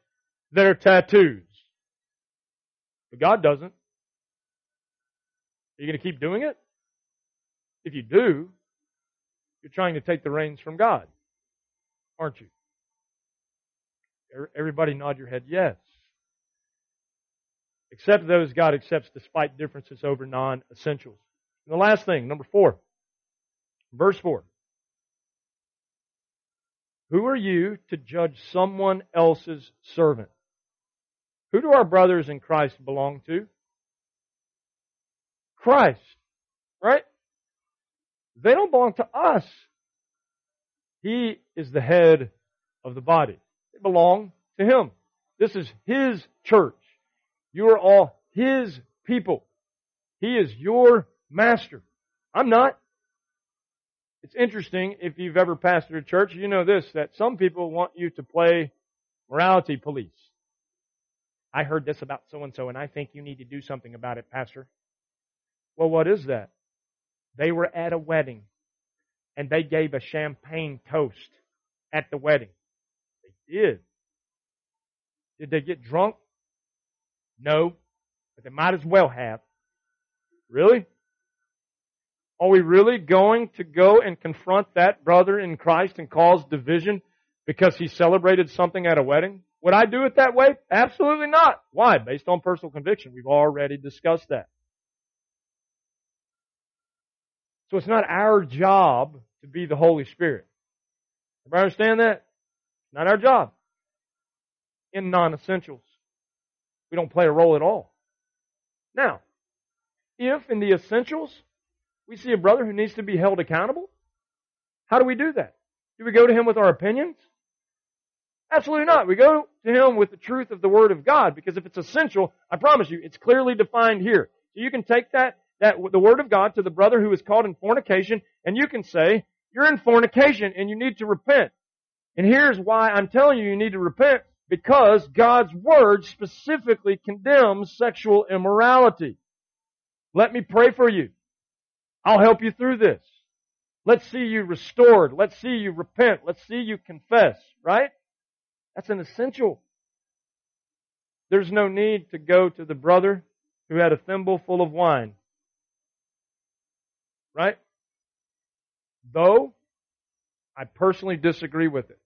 their tattoos. But God doesn't. Are you going to keep doing it? If you do, you're trying to take the reins from God, aren't you? Everybody nod your head yes. Accept those God accepts despite differences over non essentials. And the last thing, number four, verse four. Who are you to judge someone else's servant? Who do our brothers in Christ belong to? Christ, right? They don't belong to us. He is the head of the body. They belong to Him. This is His church. You are all His people. He is your master. I'm not. It's interesting if you've ever pastored a church, you know this, that some people want you to play morality police. I heard this about so and so and I think you need to do something about it, Pastor. Well, what is that? They were at a wedding and they gave a champagne toast at the wedding. They did. Did they get drunk? No, but they might as well have. Really? Are we really going to go and confront that brother in Christ and cause division because he celebrated something at a wedding? Would I do it that way? Absolutely not. Why? Based on personal conviction. We've already discussed that. So it's not our job to be the Holy Spirit. Everybody understand that? Not our job. In non-essentials. We don't play a role at all. Now, if in the essentials we see a brother who needs to be held accountable, how do we do that? Do we go to him with our opinions? Absolutely not. We go to him with the truth of the Word of God because if it's essential, I promise you, it's clearly defined here. So you can take that, that, the Word of God to the brother who is caught in fornication and you can say, you're in fornication and you need to repent. And here's why I'm telling you you need to repent because God's Word specifically condemns sexual immorality. Let me pray for you. I'll help you through this. Let's see you restored. Let's see you repent. Let's see you confess, right? That's an essential. There's no need to go to the brother who had a thimble full of wine. Right? Though I personally disagree with it.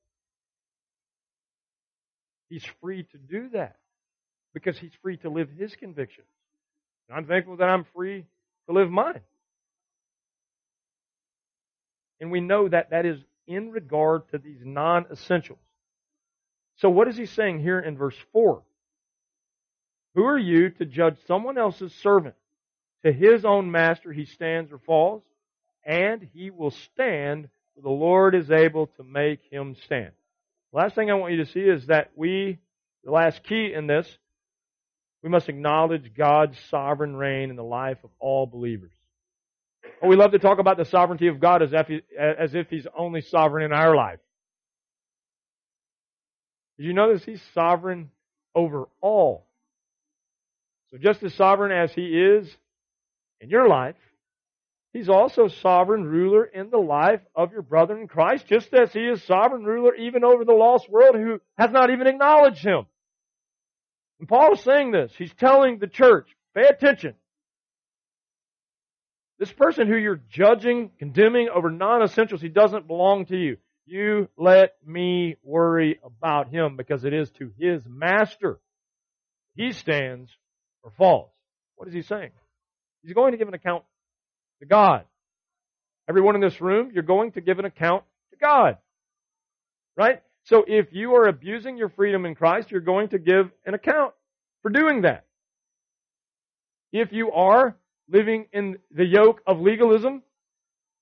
He's free to do that because he's free to live his convictions. And I'm thankful that I'm free to live mine. And we know that that is in regard to these non essentials. So, what is he saying here in verse 4? Who are you to judge someone else's servant? To his own master he stands or falls, and he will stand, for the Lord is able to make him stand. Last thing I want you to see is that we, the last key in this, We must acknowledge God's sovereign reign in the life of all believers. Well, we love to talk about the sovereignty of God as if, he, as if He's only sovereign in our life. Did you notice He's sovereign over all? So just as sovereign as He is in your life, He's also sovereign ruler in the life of your brother in Christ, just as He is sovereign ruler even over the lost world who has not even acknowledged Him. And Paul is saying this. He's telling the church, pay attention. This person who you're judging, condemning over non-essentials, he doesn't belong to you. You let me worry about him because it is to his master. He stands or falls. What is he saying? He's going to give an account to God. Everyone in this room, you're going to give an account to God. Right? So if you are abusing your freedom in Christ, you're going to give an account for doing that. If you are living in the yoke of legalism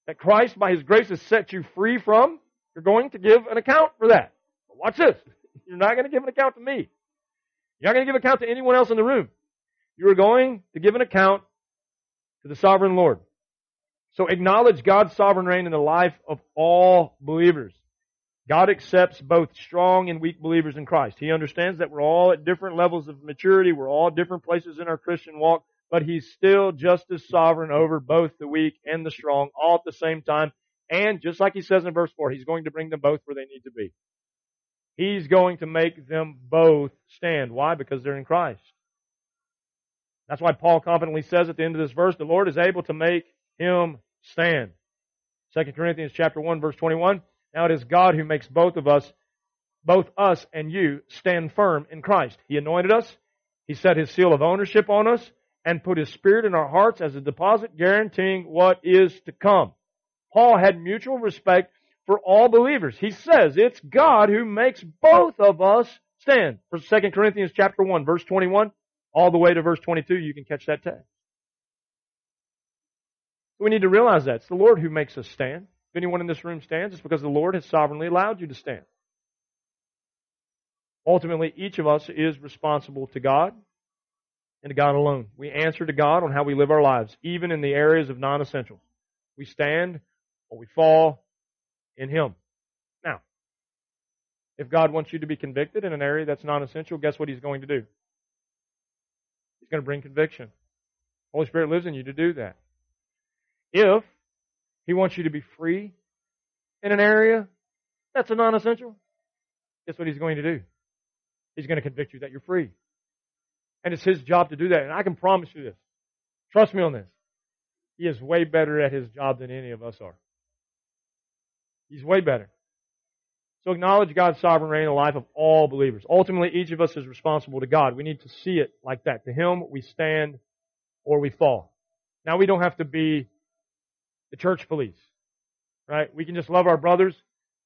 that Christ, by His grace, has set you free from, you're going to give an account for that. But watch this. <laughs> You're not going to give an account to me. You're not going to give an account to anyone else in the room. You are going to give an account to the sovereign Lord. So acknowledge God's sovereign reign in the life of all believers. God accepts both strong and weak believers in Christ. He understands that we're all at different levels of maturity. We're all different places in our Christian walk, but He's still just as sovereign over both the weak and the strong all at the same time. And just like He says in verse 4, He's going to bring them both where they need to be. He's going to make them both stand. Why? Because they're in Christ. That's why Paul confidently says at the end of this verse, the Lord is able to make him stand. 2 Corinthians chapter 1 verse 21. Now it is God who makes both of us, both us and you, stand firm in Christ. He anointed us. He set His seal of ownership on us and put His Spirit in our hearts as a deposit guaranteeing what is to come. Paul had mutual respect for all believers. He says it's God who makes both of us stand. For 2 Corinthians chapter 1 verse 21 all the way to verse 22 you can catch that text. We need to realize that. It's the Lord who makes us stand. If anyone in this room stands, it's because the Lord has sovereignly allowed you to stand. Ultimately, each of us is responsible to God and to God alone. We answer to God on how we live our lives, even in the areas of non-essentials. We stand or we fall in Him. Now, if God wants you to be convicted in an area that's non-essential, guess what He's going to do? He's going to bring conviction. Holy Spirit lives in you to do that. If He wants you to be free in an area that's a non essential, guess what He's going to do? He's going to convict you that you're free. And it's His job to do that. And I can promise you this. Trust me on this. He is way better at His job than any of us are. He's way better. So acknowledge God's sovereign reign in the life of all believers. Ultimately, each of us is responsible to God. We need to see it like that. To Him, we stand or we fall. Now, we don't have to be the church police. Right? We can just love our brothers.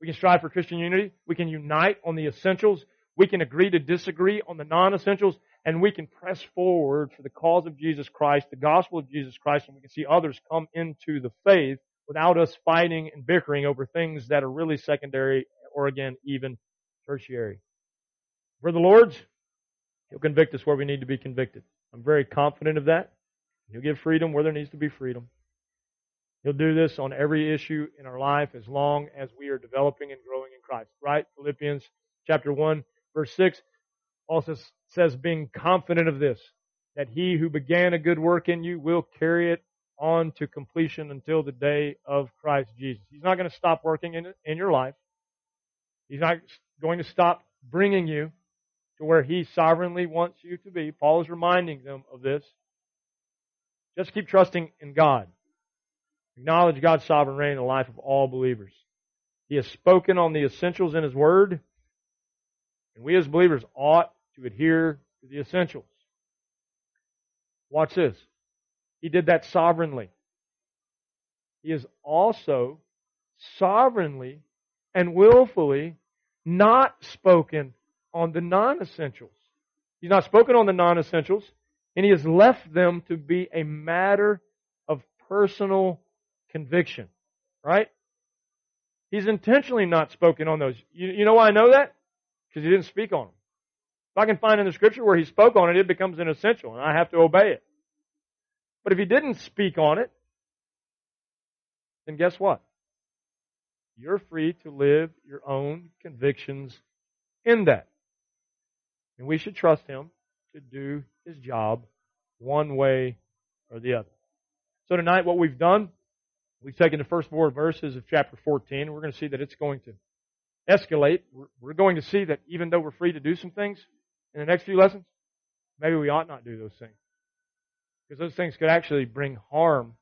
We can strive for Christian unity. We can unite on the essentials. We can agree to disagree on the non-essentials. And we can press forward for the cause of Jesus Christ, the gospel of Jesus Christ, and we can see others come into the faith without us fighting and bickering over things that are really secondary or again, even tertiary. For the Lord's, He'll convict us where we need to be convicted. I'm very confident of that. He'll give freedom where there needs to be freedom. He'll do this on every issue in our life as long as we are developing and growing in Christ. Right? Philippians chapter 1 verse 6 also says being confident of this, that he who began a good work in you will carry it on to completion until the day of Christ Jesus. He's not going to stop working in, in your life. He's not going to stop bringing you to where he sovereignly wants you to be. Paul is reminding them of this. Just keep trusting in God. Acknowledge God's sovereign reign in the life of all believers. He has spoken on the essentials in His Word, and we as believers ought to adhere to the essentials. Watch this. He did that sovereignly. He has also sovereignly and willfully not spoken on the non-essentials. He's not spoken on the non-essentials, and he has left them to be a matter of personal conviction. Right? He's intentionally not spoken on those. You, you know why I know that? Because he didn't speak on them. If I can find in the scripture where he spoke on it, it becomes an essential and I have to obey it. But if he didn't speak on it, then guess what? You're free to live your own convictions in that. And we should trust him to do his job one way or the other. So tonight what we've done, we've taken the first four verses of chapter 14 and we're going to see that it's going to escalate. We're going to see that even though we're free to do some things in the next few lessons, maybe we ought not do those things. Because those things could actually bring harm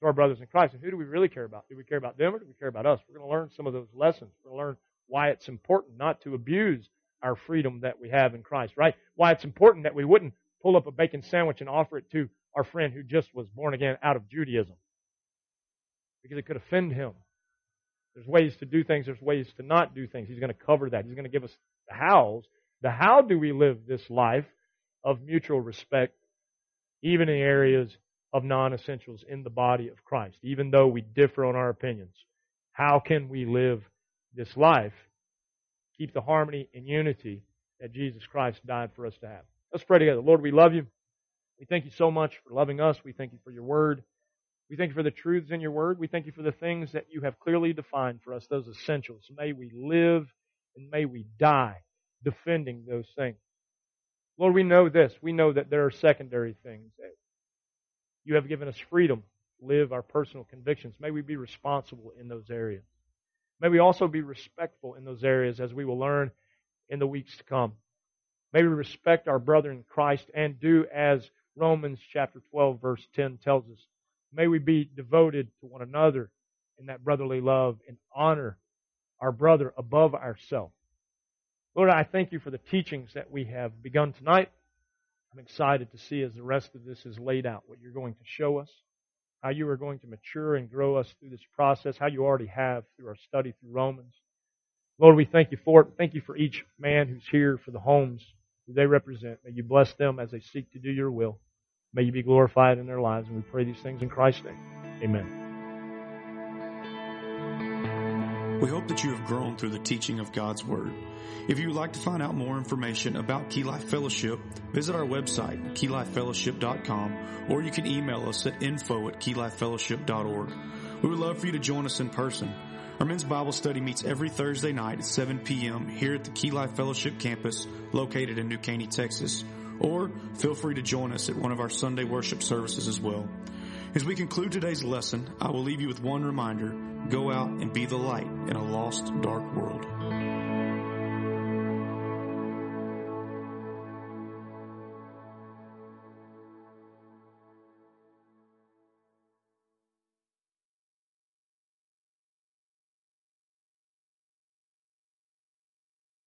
to our brothers in Christ. And who do we really care about? Do we care about them or do we care about us? We're going to learn some of those lessons. We're going to learn why it's important not to abuse our freedom that we have in Christ, right? Why it's important that we wouldn't pull up a bacon sandwich and offer it to our friend who just was born again out of Judaism. Because it could offend him. There's ways to do things, there's ways to not do things. He's going to cover that. He's going to give us the hows. The how do we live this life of mutual respect, even in areas of non essentials in the body of Christ, even though we differ on our opinions? How can we live this life? Keep the harmony and unity that Jesus Christ died for us to have. Let's pray together. Lord, we love you. We thank you so much for loving us. We thank you for your word. We thank you for the truths in your word. We thank you for the things that you have clearly defined for us, those essentials. May we live and may we die defending those things. Lord, we know this. We know that there are secondary things. That you have given us freedom to live our personal convictions. May we be responsible in those areas. May we also be respectful in those areas as we will learn in the weeks to come. May we respect our brother in Christ and do as Romans chapter 12 verse 10 tells us. May we be devoted to one another in that brotherly love and honor our brother above ourselves. Lord, I thank you for the teachings that we have begun tonight. I'm excited to see as the rest of this is laid out what you're going to show us, how you are going to mature and grow us through this process, how you already have through our study through Romans. Lord, we thank you for it. Thank you for each man who's here, for the homes who they represent. May you bless them as they seek to do your will. May you be glorified in their lives. And we pray these things in Christ's name. Amen. We hope that you have grown through the teaching of God's Word. If you would like to find out more information about Key Life Fellowship, visit our website, keylifefellowship.com, or you can email us at info at keylifefellowship.org. We would love for you to join us in person. Our men's Bible study meets every Thursday night at 7 p.m. here at the Key Life Fellowship campus located in New Caney, Texas. Or feel free to join us at one of our Sunday worship services as well. As we conclude today's lesson, I will leave you with one reminder. Go out and be the light in a lost, dark world.